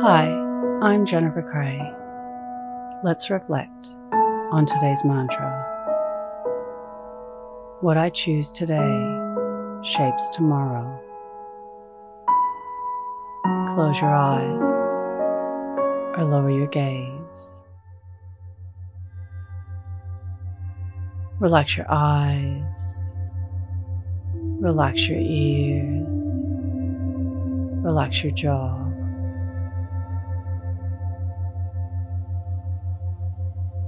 Hi, I'm Jennifer Cray. Let's reflect on today's mantra. What I choose today shapes tomorrow. Close your eyes or lower your gaze. Relax your eyes. Relax your ears. Relax your jaw.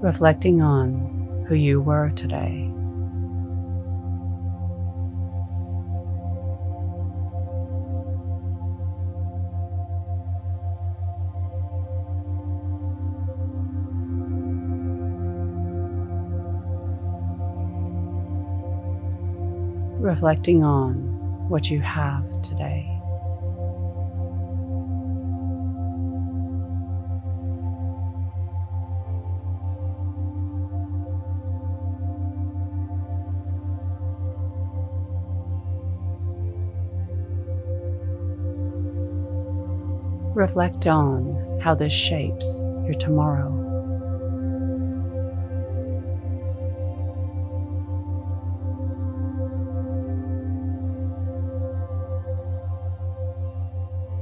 Reflecting on who you were today. Reflecting on what you have today. Reflect on how this shapes your tomorrow.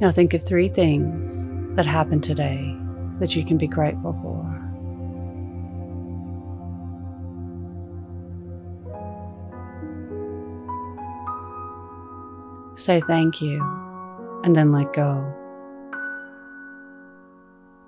Now think of three things that happened today that you can be grateful for. Say thank you and then let go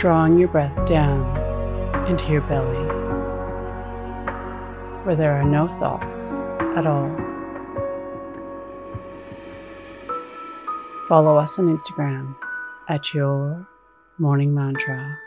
Drawing your breath down into your belly, where there are no thoughts at all. Follow us on Instagram at Your Morning Mantra.